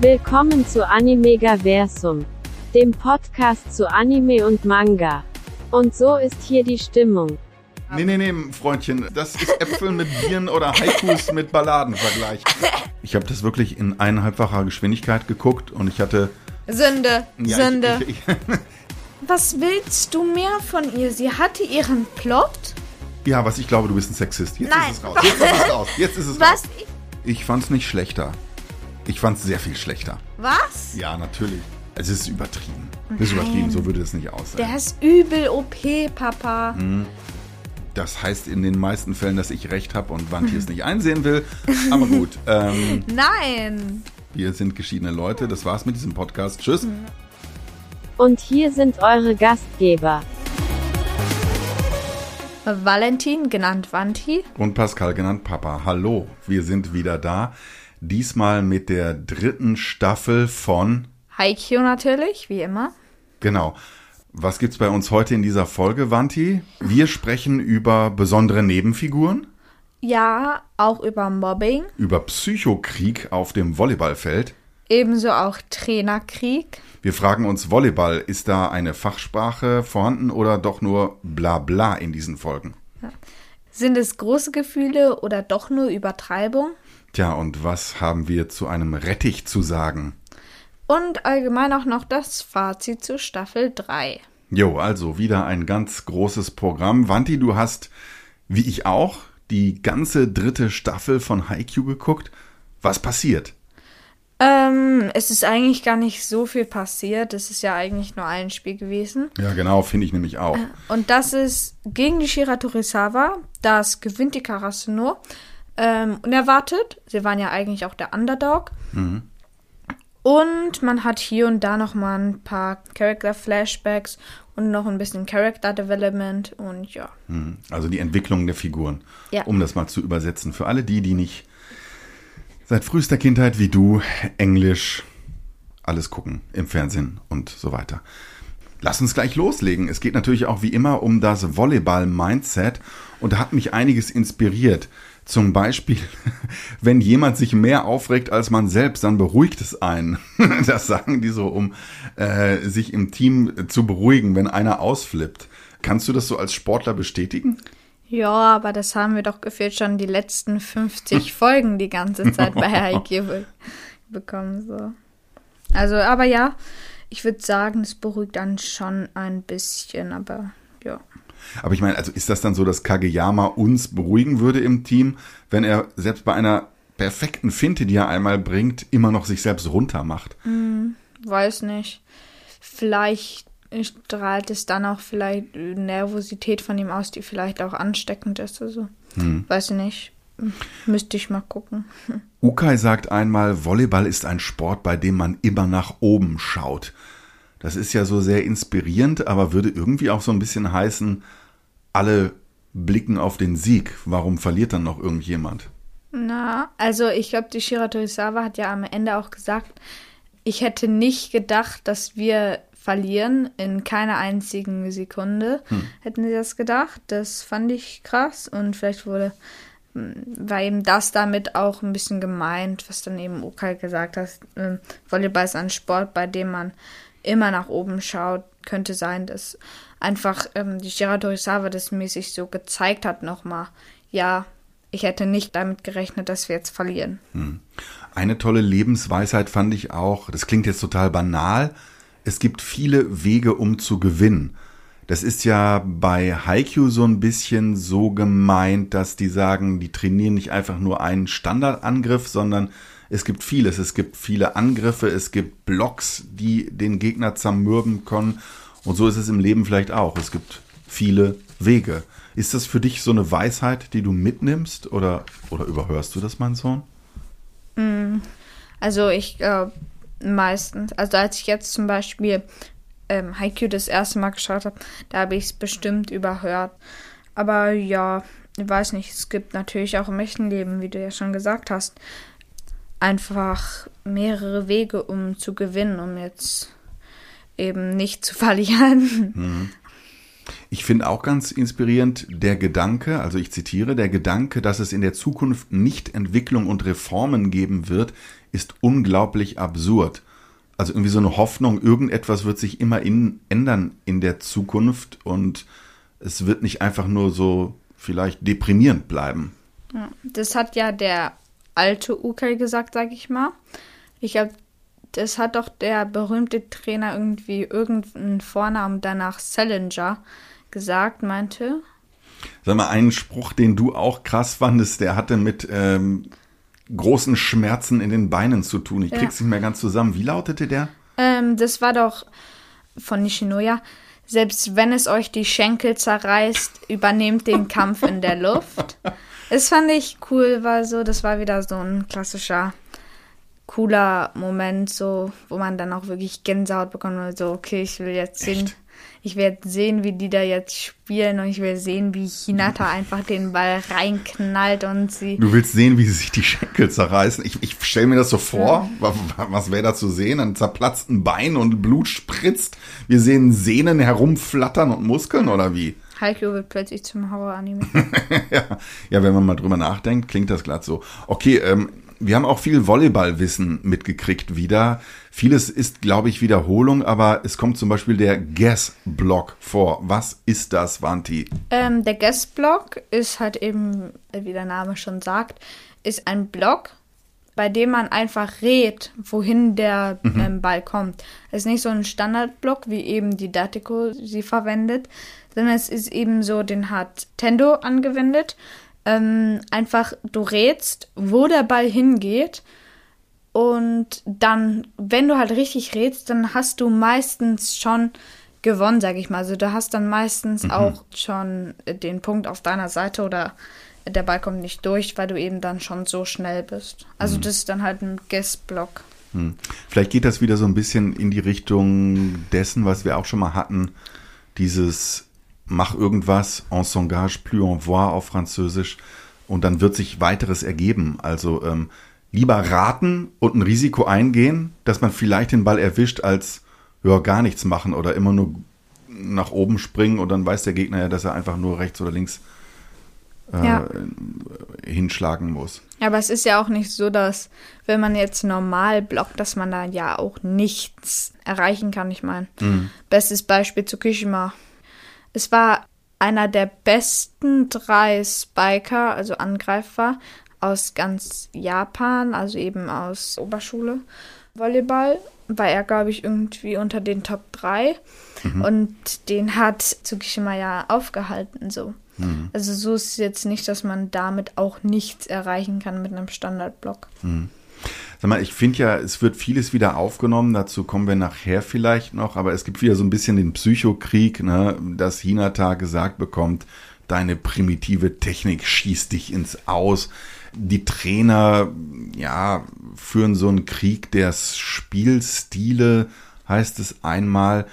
Willkommen zu Animegaversum, dem Podcast zu Anime und Manga. Und so ist hier die Stimmung. Nee, nee, nee, Freundchen, das ist Äpfel mit Bieren oder Haikus mit Balladenvergleich. Ich habe das wirklich in eineinhalbfacher Geschwindigkeit geguckt und ich hatte. Sünde, Ja, Sünde. Ich, ich, Was willst du mehr von ihr? Sie hatte ihren Plot? ja, was ich glaube, du bist ein Sexist. Jetzt Nein. ist es raus. Jetzt ist es raus. Jetzt ist es Was? raus. Ich fand's nicht schlechter. Ich fand's sehr viel schlechter. Was? Ja, natürlich. Es ist übertrieben. Es ist übertrieben, so würde es nicht aussehen. Der ist übel OP, Papa. Hm. Das heißt in den meisten Fällen, dass ich recht habe und Wanti es nicht einsehen will. Aber gut, ähm, Nein. wir sind geschiedene Leute. Das war's mit diesem Podcast. Tschüss. Und hier sind eure Gastgeber. Valentin, genannt Vanti. Und Pascal genannt Papa. Hallo, wir sind wieder da. Diesmal mit der dritten Staffel von. Haikyuu natürlich, wie immer. Genau. Was gibt's bei uns heute in dieser Folge, Wanti? Wir sprechen über besondere Nebenfiguren, Ja, auch über Mobbing. über Psychokrieg auf dem Volleyballfeld. Ebenso auch Trainerkrieg. Wir fragen uns, Volleyball, ist da eine Fachsprache vorhanden oder doch nur Blabla in diesen Folgen? Sind es große Gefühle oder doch nur Übertreibung? Tja, und was haben wir zu einem Rettich zu sagen? Und allgemein auch noch das Fazit zu Staffel 3. Jo, also wieder ein ganz großes Programm. Wanti, du hast, wie ich auch, die ganze dritte Staffel von Haikyuu geguckt. Was passiert? Ähm, es ist eigentlich gar nicht so viel passiert. Es ist ja eigentlich nur ein Spiel gewesen. Ja, genau, finde ich nämlich auch. Und das ist gegen die Shira Torisawa. Das gewinnt die Karasuno. Ähm, unerwartet. Sie waren ja eigentlich auch der Underdog. Und man hat hier und da noch mal ein paar Character-Flashbacks und noch ein bisschen Character-Development. Und ja. Mhm. Also die Entwicklung der Figuren. Ja. Um das mal zu übersetzen. Für alle die, die nicht seit frühester Kindheit wie du Englisch alles gucken im Fernsehen und so weiter. Lass uns gleich loslegen. Es geht natürlich auch wie immer um das Volleyball-Mindset und da hat mich einiges inspiriert. Zum Beispiel, wenn jemand sich mehr aufregt als man selbst, dann beruhigt es einen. Das sagen die so, um äh, sich im Team zu beruhigen, wenn einer ausflippt. Kannst du das so als Sportler bestätigen? Ja, aber das haben wir doch gefühlt schon die letzten 50 Folgen die ganze Zeit bei be bekommen. So. Also, aber ja, ich würde sagen, es beruhigt dann schon ein bisschen, aber. Aber ich meine, also ist das dann so, dass Kageyama uns beruhigen würde im Team, wenn er selbst bei einer perfekten Finte, die er einmal bringt, immer noch sich selbst runter macht? Weiß nicht. Vielleicht strahlt es dann auch vielleicht Nervosität von ihm aus, die vielleicht auch ansteckend ist. Also, weiß ich nicht. Müsste ich mal gucken. Ukai sagt einmal, Volleyball ist ein Sport, bei dem man immer nach oben schaut. Das ist ja so sehr inspirierend, aber würde irgendwie auch so ein bisschen heißen, alle blicken auf den Sieg. Warum verliert dann noch irgendjemand? Na, also ich glaube, die Shira Torisawa hat ja am Ende auch gesagt, ich hätte nicht gedacht, dass wir verlieren. In keiner einzigen Sekunde hätten sie das gedacht. Das fand ich krass und vielleicht wurde hm, war eben das damit auch ein bisschen gemeint, was dann eben Okai gesagt hat. ähm, Volleyball ist ein Sport, bei dem man immer nach oben schaut. Könnte sein, dass einfach ähm, die Shira Torisawa das mäßig so gezeigt hat nochmal. Ja, ich hätte nicht damit gerechnet, dass wir jetzt verlieren. Eine tolle Lebensweisheit fand ich auch, das klingt jetzt total banal, es gibt viele Wege, um zu gewinnen. Das ist ja bei Haikyuu so ein bisschen so gemeint, dass die sagen, die trainieren nicht einfach nur einen Standardangriff, sondern es gibt vieles. Es gibt viele Angriffe, es gibt Blocks, die den Gegner zermürben können. Und so ist es im Leben vielleicht auch. Es gibt viele Wege. Ist das für dich so eine Weisheit, die du mitnimmst oder, oder überhörst du das, mein Sohn? Also ich glaube meistens, also als ich jetzt zum Beispiel ähm, Haikyuu das erste Mal geschaut habe, da habe ich es bestimmt überhört. Aber ja, ich weiß nicht, es gibt natürlich auch im echten Leben, wie du ja schon gesagt hast, einfach mehrere Wege, um zu gewinnen, um jetzt eben nicht zu verlieren. Ich finde auch ganz inspirierend der Gedanke, also ich zitiere, der Gedanke, dass es in der Zukunft nicht Entwicklung und Reformen geben wird, ist unglaublich absurd. Also irgendwie so eine Hoffnung, irgendetwas wird sich immer in, ändern in der Zukunft und es wird nicht einfach nur so vielleicht deprimierend bleiben. Ja, das hat ja der alte UK gesagt, sag ich mal. Ich glaube, das hat doch der berühmte Trainer irgendwie irgendeinen Vornamen danach Salinger gesagt, meinte. Sag mal, einen Spruch, den du auch krass fandest, der hatte mit ähm, großen Schmerzen in den Beinen zu tun. Ich krieg's nicht mehr ganz zusammen. Wie lautete der? Ähm, das war doch von Nishinoya. Selbst wenn es euch die Schenkel zerreißt, übernehmt den Kampf in der Luft. Das fand ich cool, weil so, das war wieder so ein klassischer, cooler Moment, so, wo man dann auch wirklich Gänsehaut bekommt und so, okay, ich will jetzt sehen, Echt? ich werde sehen, wie die da jetzt spielen und ich will sehen, wie Hinata einfach den Ball reinknallt und sie. Du willst sehen, wie sie sich die Schenkel zerreißen. Ich, ich stelle mir das so vor. Was, was wäre da zu sehen? Ein zerplatzten Bein und Blut spritzt. Wir sehen Sehnen herumflattern und Muskeln oder wie? Haikyuu wird plötzlich zum Horror-Anime. ja, ja, wenn man mal drüber nachdenkt, klingt das glatt so. Okay, ähm, wir haben auch viel Volleyballwissen mitgekriegt wieder. Vieles ist, glaube ich, Wiederholung, aber es kommt zum Beispiel der Guess-Block vor. Was ist das, Vanti? Ähm, der Guest-Block ist halt eben, wie der Name schon sagt, ist ein Block, bei dem man einfach rät, wohin der ähm, Ball kommt. Es ist nicht so ein Standardblock, wie eben die Datiko sie verwendet, sondern es ist eben so, den hat Tendo angewendet. Ähm, einfach, du rätst, wo der Ball hingeht. Und dann, wenn du halt richtig rätst, dann hast du meistens schon gewonnen, sag ich mal. Also du hast dann meistens auch schon den Punkt auf deiner Seite oder der Ball kommt nicht durch, weil du eben dann schon so schnell bist. Also das ist dann halt ein Guest-Block. Hm. Vielleicht geht das wieder so ein bisschen in die Richtung dessen, was wir auch schon mal hatten. Dieses mach irgendwas, on s'engage plus en voir auf Französisch und dann wird sich weiteres ergeben. Also ähm, lieber raten und ein Risiko eingehen, dass man vielleicht den Ball erwischt, als ja, gar nichts machen oder immer nur nach oben springen und dann weiß der Gegner ja, dass er einfach nur rechts oder links äh, Ja. hinschlagen muss. Aber es ist ja auch nicht so, dass wenn man jetzt normal blockt, dass man da ja auch nichts erreichen kann. Ich meine, bestes Beispiel Tsukishima. Es war einer der besten drei Spiker, also Angreifer aus ganz Japan, also eben aus Oberschule Volleyball. War er, glaube ich, irgendwie unter den Top 3. Und den hat Tsukishima ja aufgehalten, so. Also so ist es jetzt nicht, dass man damit auch nichts erreichen kann mit einem Standardblock. Sag mal, ich finde ja, es wird vieles wieder aufgenommen, dazu kommen wir nachher vielleicht noch, aber es gibt wieder so ein bisschen den Psychokrieg, ne, dass Hinata gesagt bekommt, deine primitive Technik schießt dich ins Aus. Die Trainer, ja, führen so einen Krieg der Spielstile, heißt es einmal.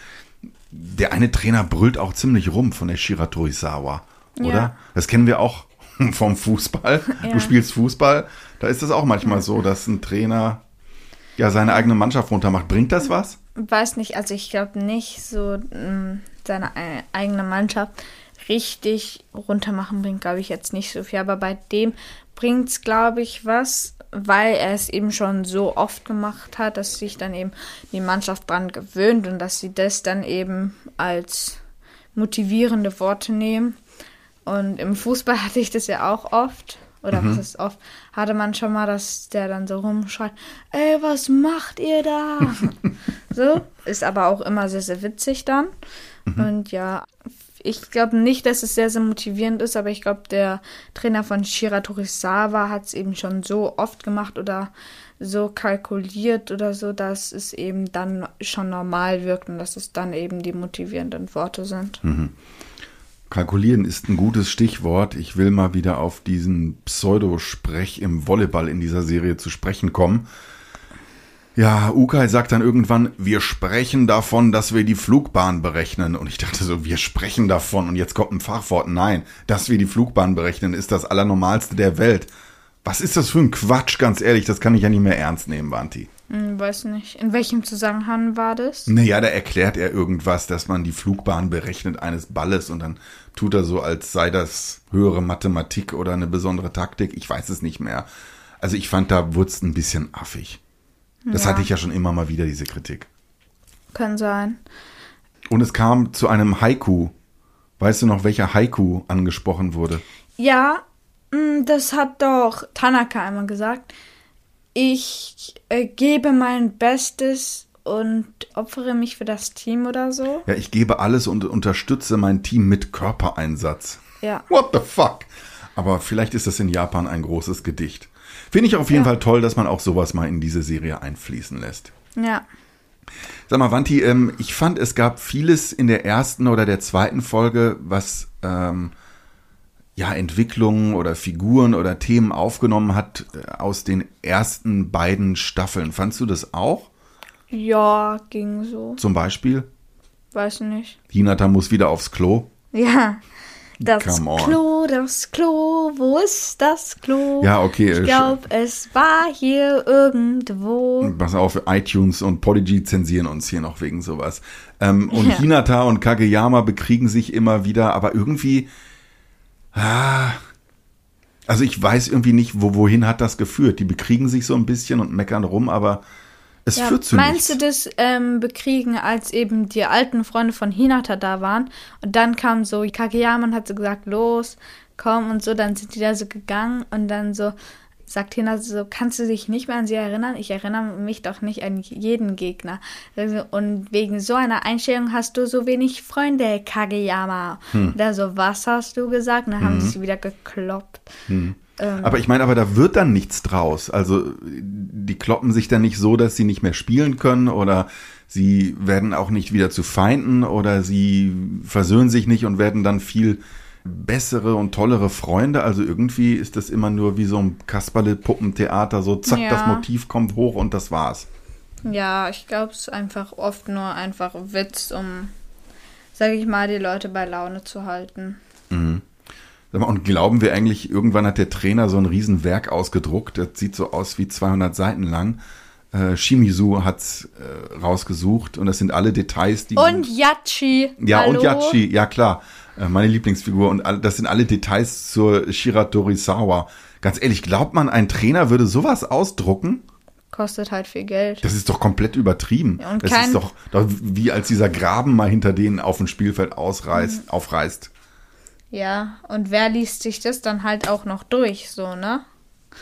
Der eine Trainer brüllt auch ziemlich rum von der Shira Torisawa, oder? Ja. Das kennen wir auch vom Fußball. Ja. Du spielst Fußball, da ist es auch manchmal so, dass ein Trainer ja seine eigene Mannschaft runtermacht. Bringt das was? Weiß nicht, also ich glaube nicht, so mh, seine ei- eigene Mannschaft richtig runtermachen bringt, glaube ich, jetzt nicht so viel. Aber bei dem bringt es, glaube ich, was, weil er es eben schon so oft gemacht hat, dass sich dann eben die Mannschaft dran gewöhnt und dass sie das dann eben als motivierende Worte nehmen. Und im Fußball hatte ich das ja auch oft. Oder was ist oft? Hatte man schon mal, dass der dann so rumschreit, ey, was macht ihr da? so. Ist aber auch immer sehr, sehr witzig dann. Und ja, ich glaube nicht, dass es sehr, sehr motivierend ist, aber ich glaube, der Trainer von Shira Torisawa hat es eben schon so oft gemacht oder so kalkuliert oder so, dass es eben dann schon normal wirkt und dass es dann eben die motivierenden Worte sind. Kalkulieren ist ein gutes Stichwort. Ich will mal wieder auf diesen Pseudosprech im Volleyball in dieser Serie zu sprechen kommen. Ja, Ukai sagt dann irgendwann, wir sprechen davon, dass wir die Flugbahn berechnen. Und ich dachte so, wir sprechen davon. Und jetzt kommt ein Fachwort. Nein, dass wir die Flugbahn berechnen, ist das Allernormalste der Welt. Was ist das für ein Quatsch, ganz ehrlich? Das kann ich ja nicht mehr ernst nehmen, Vanti. Hm, weiß nicht. In welchem Zusammenhang war das? Naja, da erklärt er irgendwas, dass man die Flugbahn berechnet eines Balles und dann tut er so, als sei das höhere Mathematik oder eine besondere Taktik. Ich weiß es nicht mehr. Also ich fand, da wurde es ein bisschen affig. Das Ja. hatte ich ja schon immer mal wieder, diese Kritik. Kann sein. Und es kam zu einem Haiku. Weißt du noch, welcher Haiku angesprochen wurde? Ja, mm, das hat doch Tanaka einmal gesagt. Ich äh, gebe mein Bestes und opfere mich für das Team oder so. Ja, ich gebe alles und unterstütze mein Team mit Körpereinsatz. Ja. What the fuck? Aber vielleicht ist das in Japan ein großes Gedicht. Finde ich auf jeden Ja. Fall toll, dass man auch sowas mal in diese Serie einfließen lässt. Ja. Sag mal, Wanti, ähm, ich fand, es gab vieles in der ersten oder der zweiten Folge, was ähm, ja Entwicklungen oder Figuren oder Themen aufgenommen hat äh, aus den ersten beiden Staffeln. Fandst du das auch? Ja, ging so. Zum Beispiel, Weiß nicht. Hinata muss wieder aufs Klo. Ja. Das. Klo, das Klo, wo ist das Klo? Ja, okay, äh, Ich glaube, es war hier irgendwo. Pass auf, iTunes und Podigy zensieren uns hier noch wegen sowas. Ähm, und Ja. Hinata und Kageyama bekriegen sich immer wieder, aber irgendwie. Ah, also ich weiß irgendwie nicht, wo, wohin hat das geführt. Die bekriegen sich so ein bisschen und meckern rum, aber es Ja, führt zu meinst nichts. du das ähm, bekriegen, als eben die alten Freunde von Hinata da waren? Und dann kam so Kageyama und hat so gesagt, los, komm und so, dann sind die da so gegangen und dann so sagt Hinata so, kannst du dich nicht mehr an sie erinnern? Ich erinnere mich doch nicht an jeden Gegner. Also, Und wegen so einer Einstellung hast du so wenig Freunde, Kageyama. Hm. Da so, was hast du gesagt? Und dann haben sie sich wieder gekloppt. Hm. Ähm, Aber ich meine, aber da wird dann nichts draus. Also die kloppen sich dann nicht so, dass sie nicht mehr spielen können oder sie werden auch nicht wieder zu Feinden oder sie versöhnen sich nicht und werden dann viel bessere und tollere Freunde. Also irgendwie ist das immer nur wie so ein Kasperle-Puppentheater, so zack, Ja. das Motiv kommt hoch und das war's. Ja, ich glaube, es ist einfach oft nur einfach Witz, um, sage ich mal, die Leute bei Laune zu halten. Mal, Und glauben wir eigentlich, irgendwann hat der Trainer so ein Riesenwerk ausgedruckt, das sieht so aus wie 200 Seiten lang. Äh, Shimizu hat's äh, rausgesucht und das sind alle Details, die Und Yachi. Ja, Hallo? und Yachi, ja klar. Äh, Meine Lieblingsfigur. Und das sind alle Details zur Shiratorizawa. Ganz ehrlich, glaubt man, ein Trainer würde sowas ausdrucken? Kostet halt viel Geld. Das ist doch komplett übertrieben. Ja, das ist doch, doch wie als dieser Graben mal hinter denen auf dem Spielfeld Mhm. ausreißt, aufreißt. Ja, und wer liest sich das dann halt auch noch durch, so, ne?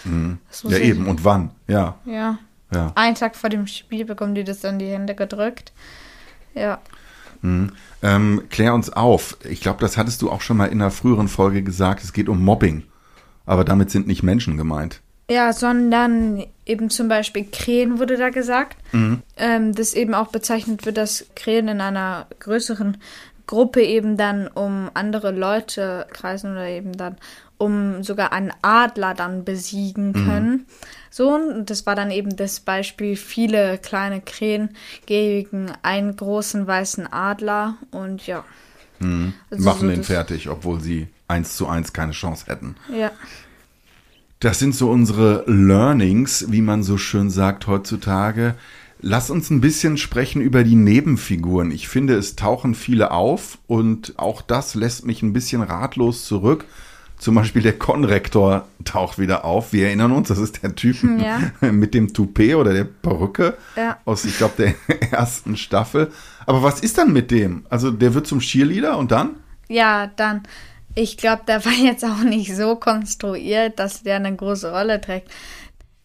Mhm. Ja, eben. Und wann? Ja, Ja. ja. Einen Tag vor dem Spiel bekommen die das dann in die Hände gedrückt. Ja. Ähm, klär uns auf. Ich glaube, das hattest du auch schon mal in einer früheren Folge gesagt. Es geht um Mobbing. Aber damit sind nicht Menschen gemeint. Ja, sondern eben zum Beispiel Krähen wurde da gesagt, ähm, das eben auch bezeichnet wird, dass Krähen in einer größeren Gruppe eben dann um andere Leute kreisen oder eben dann um sogar einen Adler dann besiegen können. So, und das war dann eben das Beispiel, viele kleine Krähen gegen einen großen weißen Adler und ja. Also Machen so den fertig, obwohl sie eins zu eins keine Chance hätten. Ja. Das sind so unsere Learnings, wie man so schön sagt heutzutage. Lass uns ein bisschen sprechen über die Nebenfiguren. Ich finde, es tauchen viele auf und auch das lässt mich ein bisschen ratlos zurück. Zum Beispiel der Konrektor taucht wieder auf. Wir erinnern uns, das ist der Typ Ja. mit dem Toupet oder der Perücke Ja. aus, ich glaube, der ersten Staffel. Aber was ist dann mit dem? Also der wird zum Cheerleader und dann? Ja, dann, ich glaube, der war jetzt auch nicht so konstruiert, dass der eine große Rolle trägt.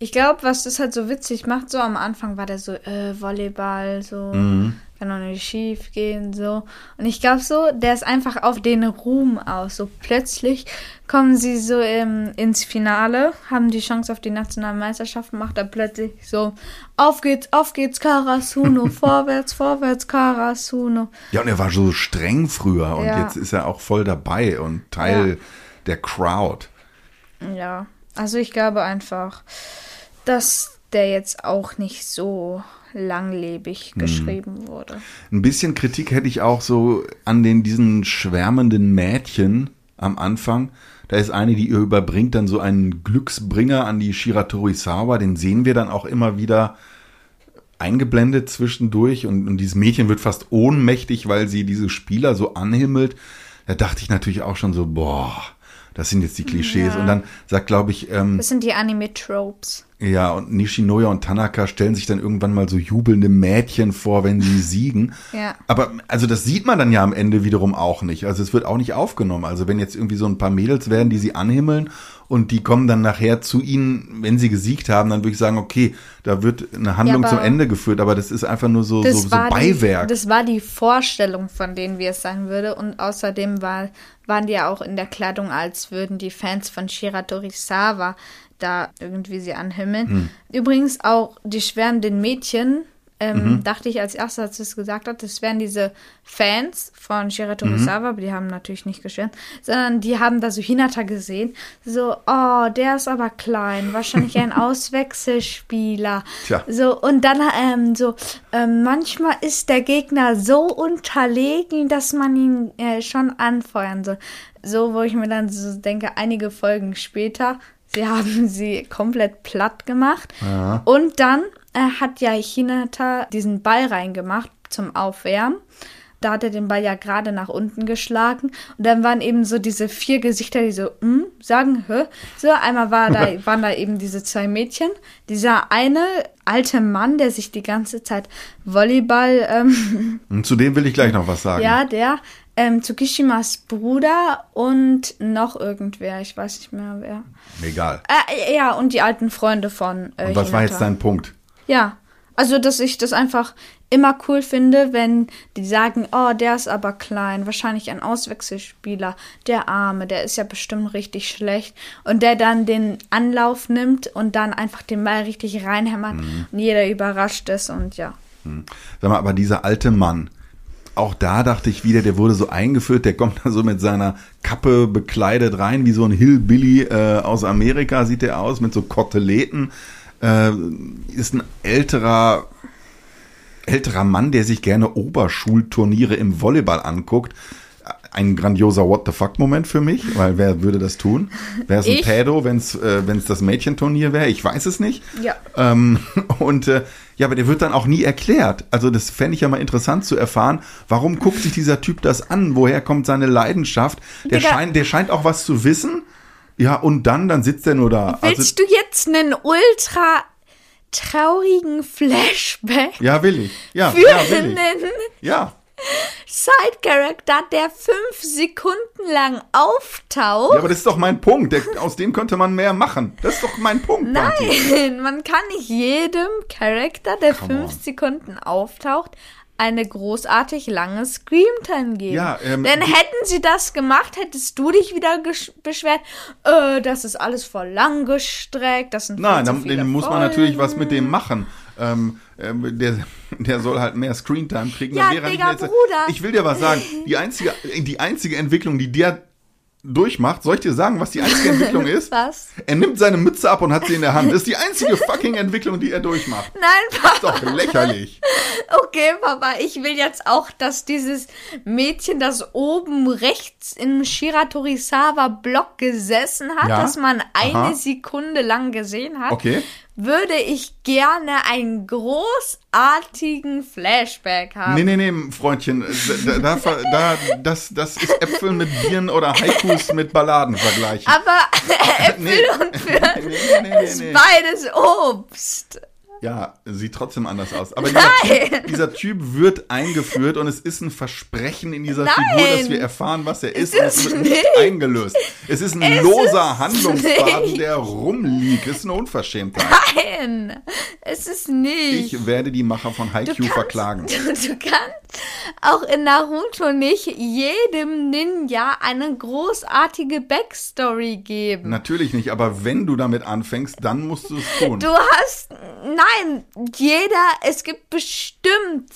Ich glaube, was das halt so witzig macht, so am Anfang war der so, äh, Volleyball, so, kann doch nicht schief gehen, so. Und ich glaube so, der ist einfach auf den Ruhm aus. So plötzlich kommen sie so ähm, ins Finale, haben die Chance auf die nationalen Meisterschaften, macht er plötzlich so, auf geht's, auf geht's, Karasuno, vorwärts, vorwärts, Karasuno. Ja, und er war so streng früher und Ja. jetzt ist er auch voll dabei und Teil Ja. der Crowd. Ja, also ich glaube einfach, dass der jetzt auch nicht so langlebig geschrieben wurde. Ein bisschen Kritik hätte ich auch so an den diesen schwärmenden Mädchen am Anfang. Da ist eine, die ihr überbringt dann so einen Glücksbringer an die Shiratorizawa. Den sehen wir dann auch immer wieder eingeblendet zwischendurch und, und dieses Mädchen wird fast ohnmächtig, weil sie diese Spieler so anhimmelt. Da dachte ich natürlich auch schon so, boah, das sind jetzt die Klischees. Ja. Und dann sagt, glaube ich, ähm, Das sind die Anime-Tropes. ja, und Nishinoya und Tanaka stellen sich dann irgendwann mal so jubelnde Mädchen vor, wenn sie siegen. Ja. Aber also das sieht man dann ja am Ende wiederum auch nicht. Also es wird auch nicht aufgenommen. Also wenn jetzt irgendwie so ein paar Mädels werden, die sie anhimmeln und die kommen dann nachher zu ihnen, wenn sie gesiegt haben, dann würde ich sagen, okay, da wird eine Handlung Ja, zum Ende geführt, aber das ist einfach nur so, so, so Beiwerk. Die, das war die Vorstellung, von denen wie es sein würde. Und außerdem war, waren die ja auch in der Kleidung, als würden die Fans von Shira Torisawa da irgendwie sie anhimmeln. Hm. Übrigens auch die schwärmenden Mädchen, ähm, Mhm. dachte ich als erstes, als es gesagt hat, das wären diese Fans von Shira Mhm. Torisawa, aber die haben natürlich nicht geschwärmt, sondern die haben da so Hinata gesehen, so, oh, der ist aber klein, wahrscheinlich ein Auswechselspieler. Tja. So, und dann ähm, so, ähm, manchmal ist der Gegner so unterlegen, dass man ihn äh, schon anfeuern soll. So, wo ich mir dann so denke, einige Folgen später, sie haben sie komplett platt gemacht. Ja. Und dann äh, hat ja Hinata diesen Ball reingemacht zum Aufwärmen. Da hat er den Ball ja gerade nach unten geschlagen. Und dann waren eben so diese vier Gesichter, die so, hm, sagen, hä? So, einmal war da, waren da eben diese zwei Mädchen. Dieser eine alte Mann, der sich die ganze Zeit Volleyball, ähm, Und zu dem will ich gleich noch was sagen. ja, der, ähm, Tsukishimas Bruder und noch irgendwer, ich weiß nicht mehr wer. Egal. Äh, ja, und die alten Freunde von äh, Und was war Hinata. jetzt dein Punkt? Ja, also dass ich das einfach immer cool finde, wenn die sagen, oh, der ist aber klein, wahrscheinlich ein Auswechselspieler, der Arme, der ist ja bestimmt richtig schlecht und der dann den Anlauf nimmt und dann einfach den Ball richtig reinhämmert und jeder überrascht ist und ja. Sag mal, aber dieser alte Mann, auch da dachte ich wieder, der wurde so eingeführt, der kommt da so mit seiner Kappe bekleidet rein, wie so ein Hillbilly äh, aus Amerika sieht der aus, mit so Koteletten. Äh, ist ein älterer, älterer Mann, der sich gerne Oberschulturniere im Volleyball anguckt. Ein grandioser What the fuck-Moment für mich, weil wer würde das tun? Wäre es ein Ich? Pädo, wenn es äh, wenn's das Mädchenturnier wäre? Ich weiß es nicht. Ja. Ähm, und äh, ja, aber der wird dann auch nie erklärt. Also das fände ich ja mal interessant zu erfahren, warum guckt sich dieser Typ das an? Woher kommt seine Leidenschaft? Der, Digga. scheint, der scheint auch was zu wissen. Ja, und dann, dann sitzt er nur da. Also, Willst du jetzt einen ultra traurigen Flashback ja, will ich. Ja, für ja, will ich. einen Ja, Side-Character, der fünf Sekunden lang auftaucht? ja, aber das ist doch mein Punkt. Der, aus dem könnte man mehr machen. Das ist doch mein Punkt. Nein, man kann nicht jedem Charakter, der Come fünf on. Sekunden auftaucht, eine großartig lange Screamtime geben. Ja, ähm, Denn hätten sie das gemacht, hättest du dich wieder beschwert, äh, das ist alles voll lang gestreckt, das sind Nein, dann, dann muss man natürlich was mit dem machen. Ähm, ähm, der, der soll halt mehr Screentime kriegen. Ja, Dann wäre Digga, jetzt- Bruder. Ich will dir was sagen. Die einzige, die einzige Entwicklung, die der durchmacht, soll ich dir sagen, was die einzige Entwicklung ist? Was? Er nimmt seine Mütze ab und hat sie in der Hand. Das ist die einzige fucking Entwicklung, die er durchmacht. Nein, Papa. Ist doch lächerlich. Okay, Papa, ich will jetzt auch, dass dieses Mädchen, das oben rechts im Shiratorisawa-Block gesessen hat, Ja? das man eine Aha. Sekunde lang gesehen hat, Okay. Würde ich gerne einen großartigen Flashback haben. Nee, nee, nee, Freundchen. Da, da, da, das, das ist Äpfel mit Bieren oder Haikus mit Balladen vergleichen. Aber Äpfel Nee. und Birnen Nee, nee, ist beides Obst. Ja, sieht trotzdem anders aus. Aber dieser typ, dieser typ wird eingeführt und es ist ein Versprechen in dieser Nein. Figur, dass wir erfahren, was er ist. Es es wird nicht eingelöst. Es ist ein Ist loser es Handlungsfaden, der rumliegt. Es ist eine Unverschämtheit. Nein, es ist nicht. Ich werde die Macher von Haikyuu verklagen. Du, du kannst auch in Naruto nicht jedem Ninja eine großartige Backstory geben. Natürlich nicht, aber wenn du damit anfängst, dann musst du es tun. Du hast. Nein, jeder. Es gibt bestimmt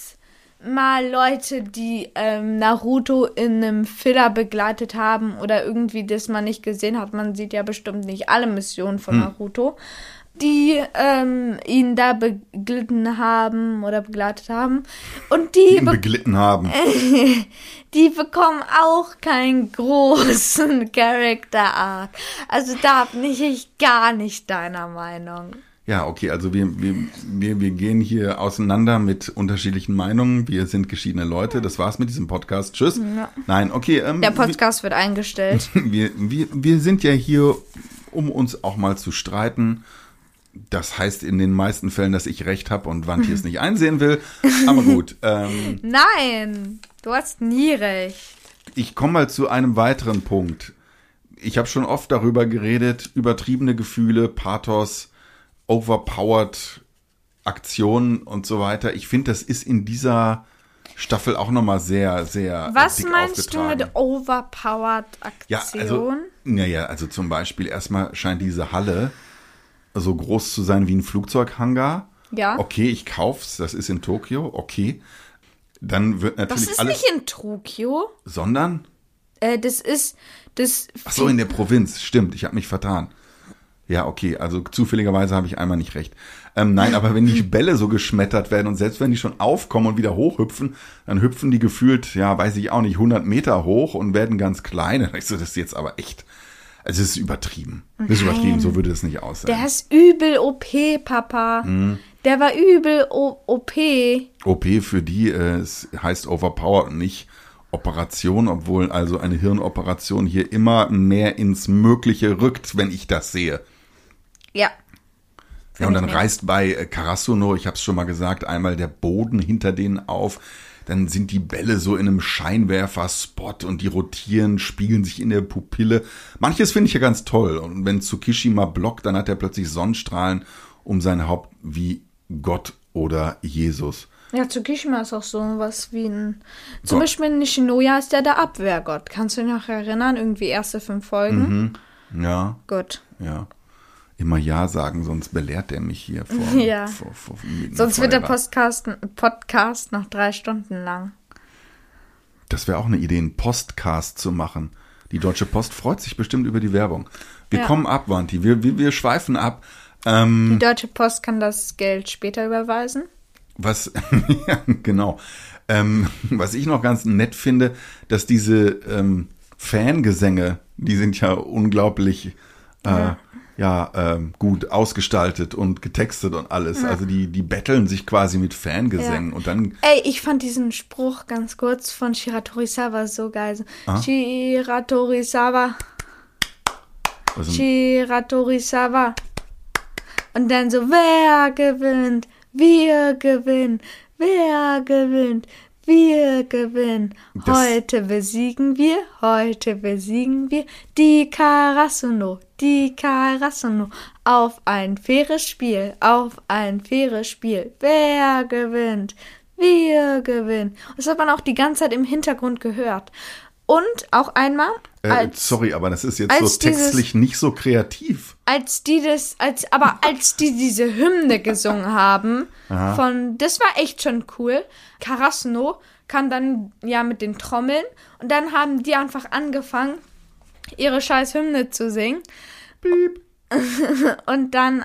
mal Leute, die ähm, Naruto in einem Filler begleitet haben oder irgendwie das man nicht gesehen hat. Man sieht ja bestimmt nicht alle Missionen von Hm. Naruto, die ähm, ihn da beglitten haben oder begleitet haben. Und die, ihn be beglitten haben. die bekommen auch keinen großen Character Arc. Also da bin ich gar nicht deiner Meinung. Ja, okay, also wir, wir, wir, wir gehen hier auseinander mit unterschiedlichen Meinungen. Wir sind geschiedene Leute. Das war's mit diesem Podcast. Tschüss. Ja. Nein, okay. Ähm, Der Podcast wird eingestellt. wir, wir, wir sind ja hier, um uns auch mal zu streiten. Das heißt in den meisten Fällen, dass ich recht habe und Wanti es nicht einsehen will. Aber gut. Ähm, Nein, du hast nie recht. ich komme mal zu einem weiteren Punkt. Ich habe schon oft darüber geredet, übertriebene Gefühle, Pathos, overpowered Aktionen und so weiter. Ich finde, das ist in dieser Staffel auch nochmal sehr, sehr Was dick meinst du aufgetragen. mit overpowered Ja, Aktion? also, naja, also zum Beispiel erstmal scheint diese Halle so groß zu sein wie ein Flugzeughangar. Ja. Okay, ich kauf's, das ist in Tokio, okay. Dann wird das natürlich ist alles, nicht in Tokio. sondern, Äh, das ist das. ach so, in der Provinz, stimmt, ich habe mich vertan. Ja, okay, also zufälligerweise habe ich einmal nicht recht. Ähm, nein, aber wenn die Bälle so geschmettert werden und selbst wenn die schon aufkommen und wieder hochhüpfen, dann hüpfen die gefühlt, ja, weiß ich auch nicht, 100 Meter hoch und werden ganz klein. Ich so, das ist jetzt aber echt, also es ist übertrieben. Das ist übertrieben, so würde es nicht aussehen. Der ist übel OP, Papa. Mhm. Der war übel o OP. OP für die, äh, es heißt Overpower und nicht Operation, obwohl also eine Hirnoperation hier immer mehr ins Mögliche rückt, wenn ich das sehe. Ja. Ja, und dann reißt bei äh, Karasuno, ich habe es schon mal gesagt, einmal der Boden hinter denen auf. Dann sind die Bälle so in einem Scheinwerfer-Spot und die rotieren, spiegeln sich in der Pupille. Manches finde ich ja ganz toll. Und wenn Tsukishima blockt, dann hat er plötzlich Sonnenstrahlen um sein Haupt wie Gott oder Jesus. Ja, Tsukishima ist auch so was wie ein. Zum Gott. Beispiel in Nishinoya ist der der Abwehrgott. Kannst du dich noch erinnern? Irgendwie erste fünf Folgen. Ja, Gut. ja. Immer Ja sagen, sonst belehrt er mich hier vor. Ja. vor, vor Sonst vor wird der Podcast, Podcast noch drei Stunden lang. Das wäre auch eine Idee, einen Postcast zu machen. Die Deutsche Post freut sich bestimmt über die Werbung. Wir Ja. kommen ab, Wanti. Wir, wir, wir schweifen ab. Ähm, Die Deutsche Post kann das Geld später überweisen. was, ja, genau. Ähm, was ich noch ganz nett finde, dass diese ähm, Fangesänge, die sind ja unglaublich äh, ja, ähm, gut ausgestaltet und getextet und alles. Also die, die betteln sich quasi mit Fangesängen Ja. und dann Ey, ich fand diesen Spruch ganz kurz von Shiratorisawa so geil. So, Ah. Shiratorisawa, also, Shiratorisawa. Und dann so, wer gewinnt? Wir gewinnen. Wer gewinnt? Wir gewinnen. Das- Heute besiegen wir, heute besiegen wir die Karasuno, die Karasuno. Auf ein faires Spiel, auf ein faires Spiel. Wer gewinnt? Wir gewinnen. Das hat man auch die ganze Zeit im Hintergrund gehört. Und auch einmal, äh, als sorry, aber das ist jetzt so textlich nicht so kreativ. als die das, als, aber als die diese Hymne gesungen haben, Aha. von, das war echt schon cool. Karasno kam dann ja mit den Trommeln und dann haben die einfach angefangen, ihre scheiß Hymne zu singen. Piep. Und dann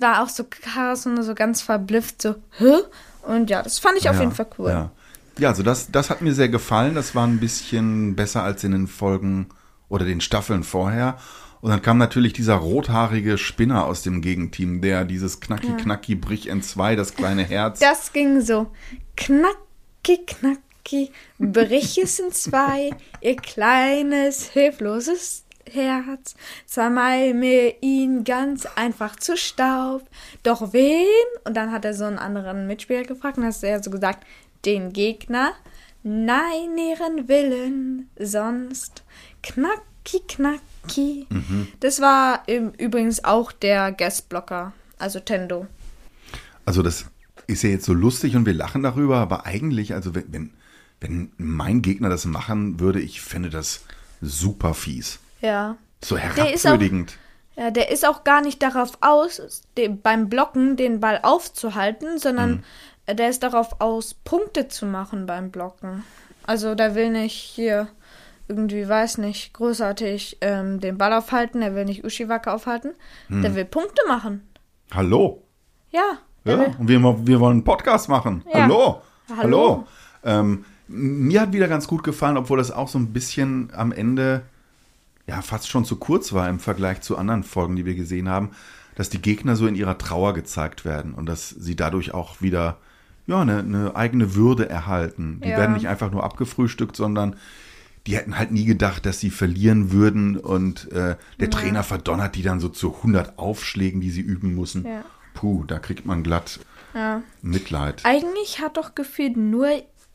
war auch so Karasno so ganz verblüfft, so, hä? Und ja, das fand ich auf Ja, jeden Fall cool. Ja, ja also das, das hat mir sehr gefallen. Das war ein bisschen besser als in den Folgen oder den Staffeln vorher. Und dann kam natürlich dieser rothaarige Spinner aus dem Gegenteam, der dieses Knacki Knacki brich in zwei, das kleine Herz. Das ging so. Knacki, knacki, brich es in zwei, ihr kleines, hilfloses Herz. Zermalme ihn ganz einfach zu Staub. Doch wen? Und dann hat er so einen anderen Mitspieler gefragt und hat er so gesagt, den Gegner. Nein, ihren Willen, sonst knacki, knacki. Das war im, übrigens auch der Guestblocker, also Tendo. Also das ist ja jetzt so lustig und wir lachen darüber, aber eigentlich, also wenn, wenn, wenn mein Gegner das machen würde, ich fände das super fies. Ja. So ist auch- herabwürdigend. Ja, der ist auch gar nicht darauf aus, den, beim Blocken den Ball aufzuhalten, sondern äh, der ist darauf aus, Punkte zu machen beim Blocken. Also der will nicht hier irgendwie, weiß nicht, großartig ähm, den Ball aufhalten, der will nicht Ushiwaka aufhalten, der will Punkte machen. Hallo. Ja, Ja, will. und wir, wir wollen einen Podcast machen. Ja. Hallo. Hallo. Hallo. Ähm, mir hat wieder ganz gut gefallen, obwohl das auch so ein bisschen am Ende ja fast schon zu kurz war im Vergleich zu anderen Folgen, die wir gesehen haben, dass die Gegner so in ihrer Trauer gezeigt werden und dass sie dadurch auch wieder ja, eine, eine eigene Würde erhalten. Die Ja. werden nicht einfach nur abgefrühstückt, sondern die hätten halt nie gedacht, dass sie verlieren würden und äh, der Trainer verdonnert die dann so zu 100 Aufschlägen, die sie üben müssen. Ja. Puh, da kriegt man glatt Ja. Mitleid. Eigentlich hat doch gefühlt nur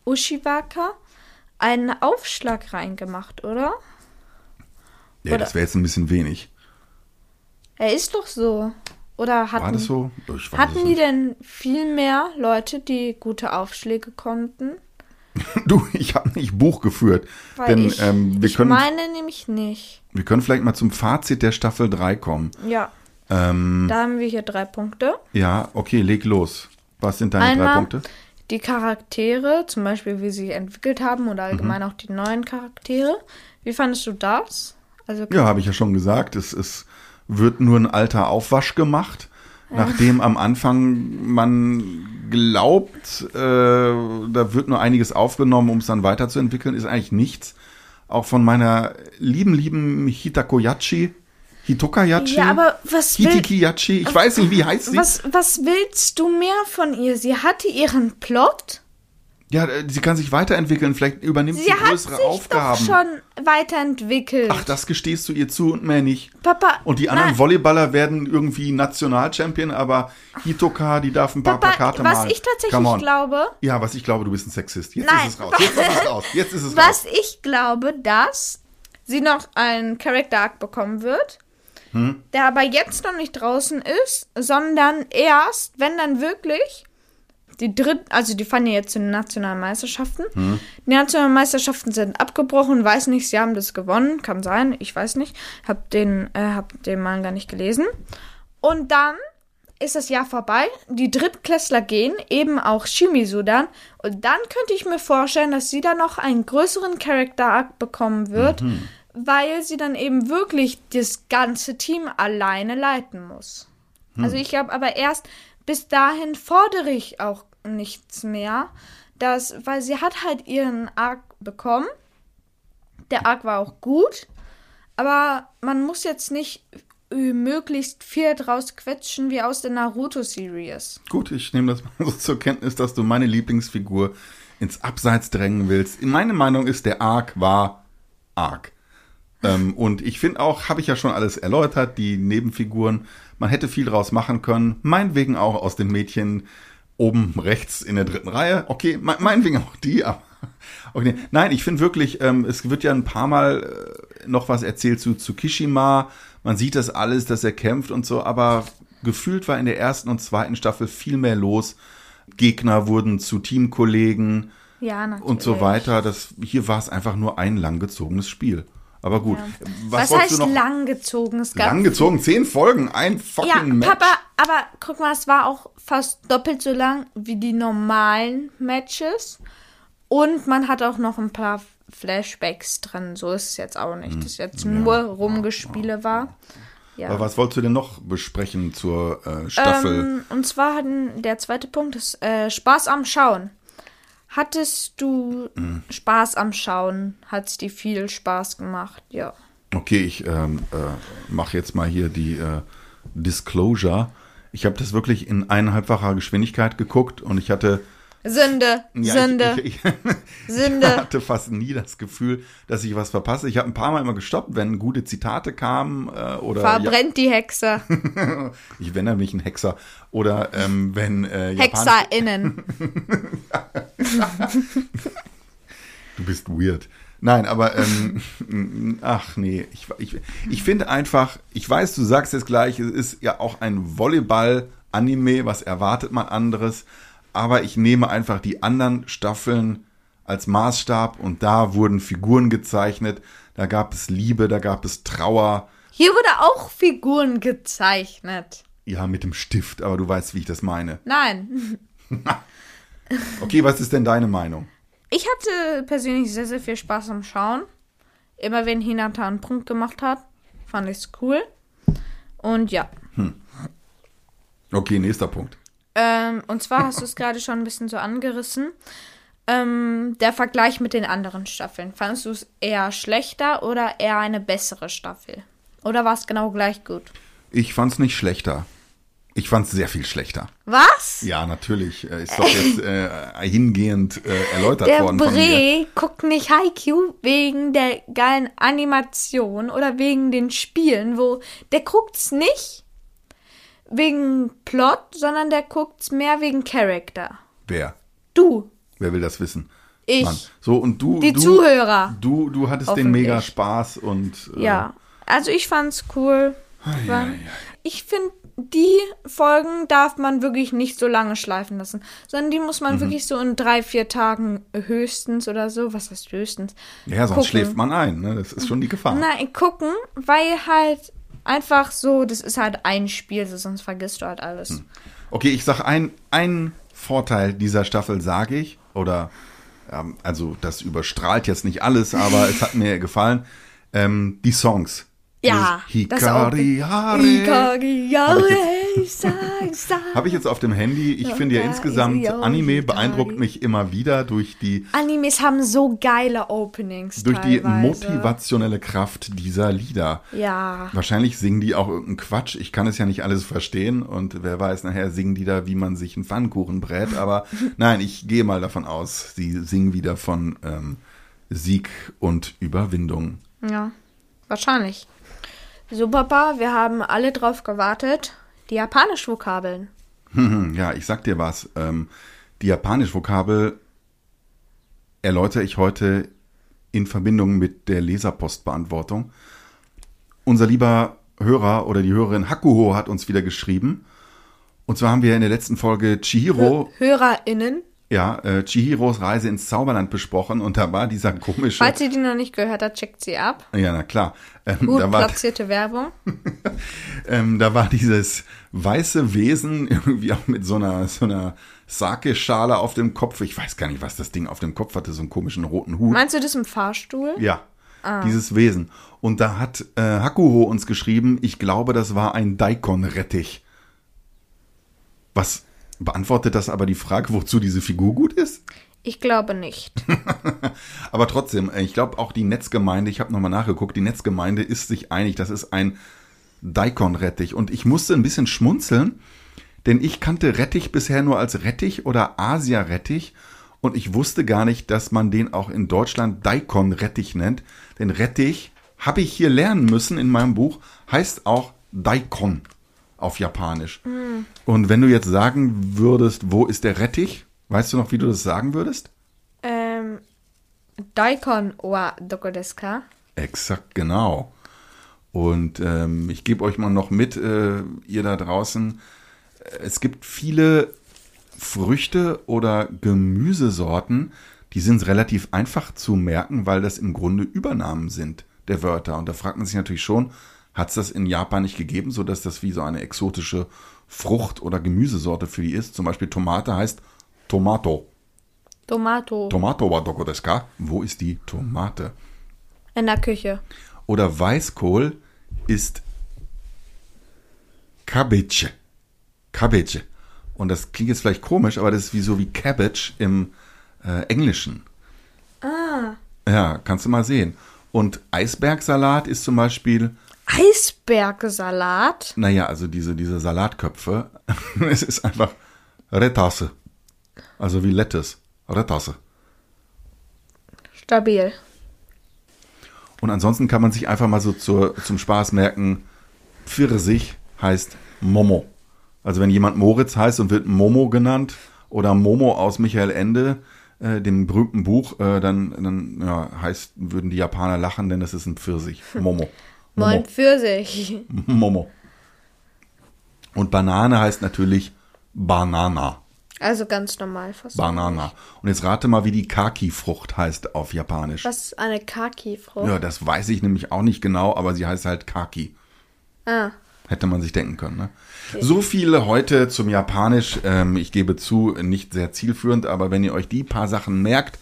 Ushiwaka einen Aufschlag reingemacht, oder? Ja, das wäre jetzt ein bisschen wenig. Er ist doch so. Oder hatten, War das so? Ich weiß hatten die denn viel mehr Leute, die gute Aufschläge konnten? Du, ich habe nicht Buch geführt. Weil denn ich, ähm, wir, ich können, meine nämlich nicht. wir können vielleicht mal zum Fazit der Staffel 3 kommen. Ja, Ähm, da haben wir hier drei Punkte. ja, okay, leg los. Was sind deine drei Einmal Punkte? die Charaktere, zum Beispiel wie sie sich entwickelt haben oder allgemein Mhm. auch die neuen Charaktere. Wie fandest du das? Also Ja, habe ich ja schon gesagt. Es, es wird nur ein alter Aufwasch gemacht, nachdem am Anfang man glaubt, äh, da wird nur einiges aufgenommen, um es dann weiterzuentwickeln, ist eigentlich nichts. Auch von meiner lieben, lieben Hitakoyachi, Hitokayachi, Ja, aber was Hitikiyachi, ich weiß nicht, wie heißt sie? was, was willst du mehr von ihr? Sie hatte ihren Plot. Ja, äh, sie kann sich weiterentwickeln, vielleicht übernimmt sie, Sie hat größere sich Aufgaben. doch schon weiterentwickelt. Ach, das gestehst du ihr zu und mehr nicht. Papa, Und die anderen nein, Volleyballer werden irgendwie Nationalchampion, aber Hitoka, die darf ein paar Papa, Plakate was malen. ich tatsächlich glaube, Ja, was ich glaube, du bist ein Sexist. Jetzt Nein. ist es raus. Jetzt ist es raus. Jetzt ist es was raus. ich glaube, dass sie noch einen Character Arc bekommen wird, Hm? der aber jetzt noch nicht draußen ist, sondern erst, wenn dann wirklich die dritten, also die fahren ja jetzt zu den nationalen Meisterschaften. Hm? Die nationalen Meisterschaften sind abgebrochen, weiß nicht, sie haben das gewonnen, kann sein, ich weiß nicht, hab den, äh, hab den Manga nicht gelesen. Und dann ist das Jahr vorbei, die Drittklässler gehen, eben auch Shimizu dann, und dann könnte ich mir vorstellen, dass sie dann noch einen größeren Character Arc bekommen wird, weil sie dann eben wirklich das ganze Team alleine leiten muss. Also ich glaube aber erst bis dahin fordere ich auch nichts mehr, dass, weil sie hat halt ihren Arc bekommen. Der Arc war auch gut, aber man muss jetzt nicht äh, möglichst viel draus quetschen wie aus der Naruto-Series. Gut, ich nehme das mal so zur Kenntnis, dass du meine Lieblingsfigur ins Abseits drängen willst. Meine Meinung ist, der Arc war Arc. Ähm, und ich finde auch, habe ich ja schon alles erläutert, die Nebenfiguren, man hätte viel draus machen können. Meinetwegen auch aus den Mädchen oben rechts in der dritten Reihe. Okay, me meinetwegen auch die, aber okay. Nein, ich finde wirklich, ähm, es wird ja ein paar Mal äh, noch was erzählt zu Tsukishima. Man sieht das alles, dass er kämpft und so, aber gefühlt war in der ersten und zweiten Staffel viel mehr los. Gegner wurden zu Teamkollegen Ja, und so weiter. Das, hier war es einfach nur ein langgezogenes Spiel. Aber gut, was, Was, wolltest heißt du noch? langgezogen? Es gab Langgezogen, zehn Folgen, ein fucking Ja, Match. Papa, aber guck mal, es war auch fast doppelt so lang wie die normalen Matches. Und man hat auch noch ein paar Flashbacks drin. So ist es jetzt auch nicht, dass jetzt nur Rumgespiele war. Ja. Aber was wolltest du denn noch besprechen zur äh, Staffel? Ähm, und zwar hatten der zweite Punkt ist äh, Spaß am Schauen. Hattest du Mhm. Spaß am Schauen? Hat es dir viel Spaß gemacht? Ja. Okay, ich ähm, äh, mache jetzt mal hier die äh, Disclosure. Ich habe das wirklich in eineinhalbfacher Geschwindigkeit geguckt und ich hatte Sünde, ja, Sünde, Ich, ich, ich, Sünde. Ich hatte fast nie das Gefühl, dass ich was verpasse. Ich habe ein paar Mal immer gestoppt, wenn gute Zitate kamen äh, oder ja, Verbrennt die Hexe. ich wende mich ein Hexer oder ähm, wenn äh, HexerInnen. Du bist weird. Nein, aber ähm, ach nee, ich, ich, ich finde einfach, ich weiß, du sagst jetzt gleich, es ist ja auch ein Volleyball-Anime, was erwartet man anderes, aber ich nehme einfach die anderen Staffeln als Maßstab und da wurden Figuren gezeichnet, da gab es Liebe, da gab es Trauer, Hier wurde auch Figuren gezeichnet. ja, mit dem Stift, aber du weißt, wie ich das meine. Nein. Okay, was ist denn deine Meinung? Ich hatte persönlich sehr, sehr viel Spaß am Schauen. Immer wenn Hinata einen Punkt gemacht hat, fand ich es cool. Und ja. Okay, nächster Punkt. Ähm, und zwar hast du es gerade schon ein bisschen so angerissen. Ähm, der Vergleich mit den anderen Staffeln. Fandest du es eher schlechter oder eher eine bessere Staffel? Oder war es genau gleich gut? Ich fand's nicht schlechter. Ich fand es sehr viel schlechter. Was? Ja, natürlich. Ist doch jetzt äh, hingehend äh, erläutert Der worden mir. Bre guckt nicht Haikyuu wegen der geilen Animation oder wegen den Spielen, wo der guckt's nicht wegen Plot, sondern der guckt's mehr wegen Charakter. Wer? Du, Wer will das wissen? ich, Mann. So, und du. die du, Zuhörer. Du, du hattest den mega Spaß und. Äh, Ja, also ich fand's cool. War- Ich finde, die Folgen darf man wirklich nicht so lange schleifen lassen, sondern die muss Mhm. man wirklich so in drei, vier Tagen höchstens oder so, was heißt höchstens? Ja, sonst gucken. schläft man ein, ne? Das ist schon die Gefahr. Nein, gucken, weil halt einfach so, das ist halt ein Spiel, so, sonst vergisst du halt alles. Hm. Okay, ich sag ein, ein Vorteil dieser Staffel, sage ich, oder ähm, also das überstrahlt jetzt nicht alles, aber es hat mir gefallen. Ähm, die Songs. Ja, das Hikari auch. Hare. Hikari, sag. Habe ich jetzt auf dem Handy. Ich finde ja insgesamt, Anime beeindruckt mich immer wieder durch die, Animes haben so geile Openings. durch die teilweise. motivationelle Kraft dieser Lieder. Ja. Wahrscheinlich singen die auch irgendeinen Quatsch. Ich kann es ja nicht alles verstehen und wer weiß, nachher singen die da, wie man sich einen Pfannkuchen brät. Aber nein, ich gehe mal davon aus, sie singen wieder von ähm, Sieg und Überwindung. Ja, wahrscheinlich. So, Papa, wir haben alle drauf gewartet. Die Japanisch-Vokabeln. Hm, Ja, ich sag dir was. Ähm, die Japanisch-Vokabel erläutere ich heute in Verbindung mit der Leserpostbeantwortung. Unser lieber Hörer oder die Hörerin Hakuho hat uns wieder geschrieben. Und zwar haben wir in der letzten Folge Chihiro, HörerInnen. Ja, äh, Chihiros Reise ins Zauberland besprochen und da war dieser komische. Falls ihr die noch nicht gehört habt, checkt sie ab. ja, na klar. Ähm, Gut da, war, platzierte Werbung. ähm, da war dieses weiße Wesen irgendwie auch mit so einer, so einer Sake-Schale auf dem Kopf. Ich weiß gar nicht, was das Ding auf dem Kopf hatte, so einen komischen roten Hut. Meinst du das im Fahrstuhl? Ja, dieses Wesen. Und da hat äh, Hakuho uns geschrieben, ich glaube, das war ein Daikon-Rettich. Was beantwortet das aber die Frage, wozu diese Figur gut ist? Ich glaube nicht. Aber trotzdem, ich glaube auch die Netzgemeinde, ich habe nochmal nachgeguckt, die Netzgemeinde ist sich einig, das ist ein Daikon-Rettich. Und ich musste ein bisschen schmunzeln, denn ich kannte Rettich bisher nur als Rettich oder Asia-Rettich und ich wusste gar nicht, dass man den auch in Deutschland Daikon-Rettich nennt. Denn Rettich, habe ich hier lernen müssen in meinem Buch, heißt auch Daikon auf Japanisch. Und wenn du jetzt sagen würdest, wo ist der Rettich, weißt du noch, wie du das sagen würdest? ähm, Daikon wa doko desu ka? Exakt, genau. Und ähm, ich gebe euch mal noch mit, äh, ihr da draußen, es gibt viele Früchte oder Gemüsesorten, die sind relativ einfach zu merken, weil das im Grunde Übernahmen sind der Wörter. Und da fragt man sich natürlich schon, hat es das in Japan nicht gegeben, sodass das wie so eine exotische Frucht- oder Gemüsesorte für die ist? Zum Beispiel Tomate heißt Tomato. Tomato. Tomato wa doko desu ka? Wo ist die Tomate? In der Küche. oder Weißkohl ist Cabbage. Cabbage. Und das klingt jetzt vielleicht komisch, aber das ist wie so wie Cabbage im äh, Englischen. Ah. Ja, kannst du mal sehen. Und Eisbergsalat ist zum Beispiel, Eisbergsalat. naja, also diese, diese Salatköpfe. es ist einfach Retasse. Also wie Lettuce. Retasse. Stabil. Und ansonsten kann man sich einfach mal so zur, zum Spaß merken, Pfirsich heißt Momo. Also wenn jemand Moritz heißt und wird Momo genannt oder Momo aus Michael Ende, äh, dem berühmten Buch, äh, dann, dann ja, heißt, würden die Japaner lachen, denn das ist ein Pfirsich. Momo. Moin Momo. Pfirsich. Momo. Und Banane heißt natürlich Banana. Also ganz normal fast. Banana. Und jetzt rate mal, wie die Kaki-Frucht heißt auf Japanisch. Was ist eine Kaki-Frucht? Ja, das weiß ich nämlich auch nicht genau, aber sie heißt halt Kaki. Ah. Hätte man sich denken können. Ne? So viele heute zum Japanisch. Ähm, ich gebe zu, nicht sehr zielführend, aber wenn ihr euch die paar Sachen merkt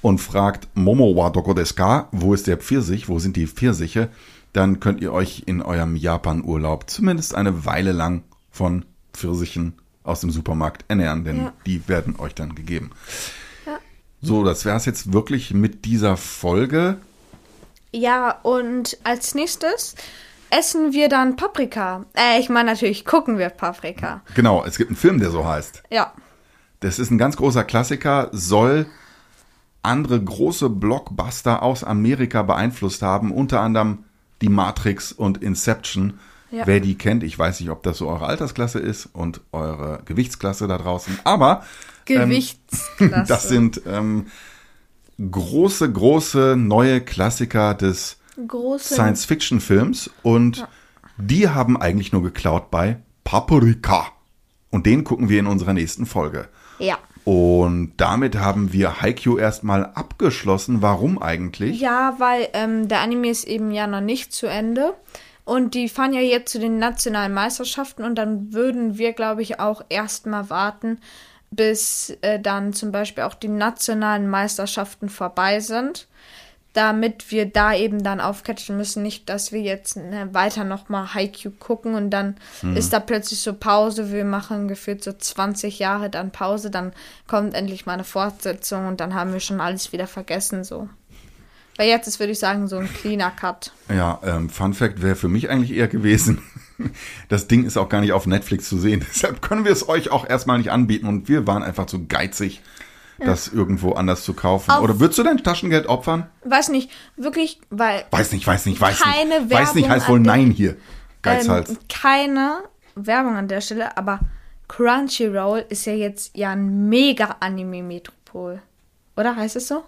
und fragt, Momo wa doko desu ka? Wo ist der Pfirsich? Wo sind die Pfirsiche? Dann könnt ihr euch in eurem Japan-Urlaub zumindest eine Weile lang von Pfirsichen aus dem Supermarkt ernähren, denn Ja. die werden euch dann gegeben. Ja. So, das wäre es jetzt wirklich mit dieser Folge. Ja, und als nächstes essen wir dann Paprika. Äh, ich meine natürlich gucken wir Paprika. Genau, es gibt einen Film, der so heißt. Ja. Das ist ein ganz großer Klassiker, soll andere große Blockbuster aus Amerika beeinflusst haben, unter anderem die Matrix und Inception. Ja. Wer die kennt, ich weiß nicht, ob das so eure Altersklasse ist und eure Gewichtsklasse da draußen, aber Gewichtsklasse. das sind ähm, große, große neue Klassiker des. Science-Fiction-Films und die haben eigentlich nur geklaut bei Paprika. Und den gucken wir in unserer nächsten Folge. Ja. Und damit haben wir Haikyuu erstmal abgeschlossen. Warum eigentlich? Ja, weil ähm, der Anime ist eben ja noch nicht zu Ende. Und die fahren ja jetzt zu den nationalen Meisterschaften und dann würden wir, glaube ich, auch erstmal warten, bis äh, dann zum Beispiel auch die nationalen Meisterschaften vorbei sind, damit wir da eben dann aufcatchen müssen. Nicht, dass wir jetzt ne, weiter nochmal Haikyuu gucken und dann ist da plötzlich so Pause. Wir machen gefühlt so 20 Jahre dann Pause, dann kommt endlich mal eine Fortsetzung und dann haben wir schon alles wieder vergessen so. Weil jetzt ist, würde ich sagen, so ein cleaner Cut. Ja, ähm, Fun Fact wäre für mich eigentlich eher gewesen. Das Ding ist auch gar nicht auf Netflix zu sehen. Deshalb können wir es euch auch erstmal nicht anbieten und wir waren einfach zu geizig, das irgendwo anders zu kaufen. Auf- Oder würdest du dein Taschengeld opfern? Weiß nicht, wirklich, weil Weiß nicht, weiß nicht, weiß Keine nicht. Weiß nicht Werbung heißt wohl Nein hier. Geizhals. ähm, keine Werbung an der Stelle, aber Crunchyroll ist ja jetzt ja ein Mega-Anime-Metropol. Oder heißt es so?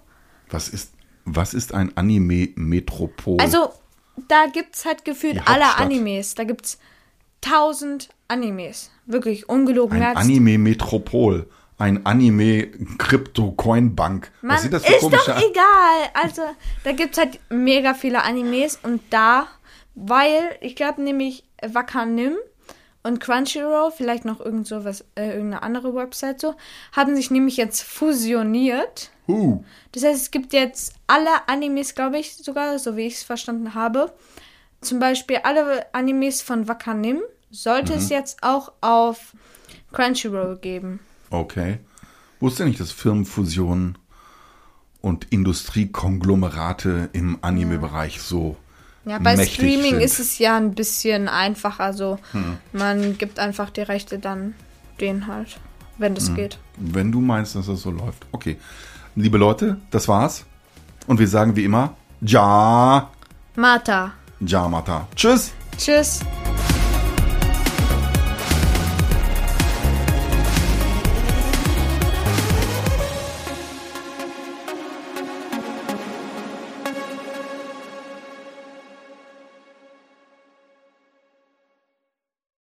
was ist, was ist ein Anime-Metropol? Also, da gibt's halt gefühlt alle. Animes. Da gibt's tausend Animes. Wirklich, ungelogen. ein Anime-Metropol. Ein Anime-Krypto-Coin-Bank. Was sind das für ist komische... doch egal. Also, da gibt's halt mega viele Animes und da, weil, ich glaube nämlich Wakanim und Crunchyroll, vielleicht noch irgend so was, äh, irgendeine andere Website so, haben sich nämlich jetzt fusioniert. Uh, Das heißt, es gibt jetzt alle Animes, glaube ich, sogar, so wie ich es verstanden habe. Zum Beispiel alle Animes von Wakanim sollte Mhm. es jetzt auch auf Crunchyroll geben. Okay. Wusste nicht, dass Firmenfusionen und Industriekonglomerate im Anime-Bereich so Ja, bei mächtig Streaming sind. ist es ja ein bisschen einfacher. So, man gibt einfach die Rechte dann denen halt, wenn das geht. Wenn du meinst, dass das so läuft. Okay. Liebe Leute, das war's. Und wir sagen wie immer, Ja, Martha, Ja Mata. Tschüss. tschüss.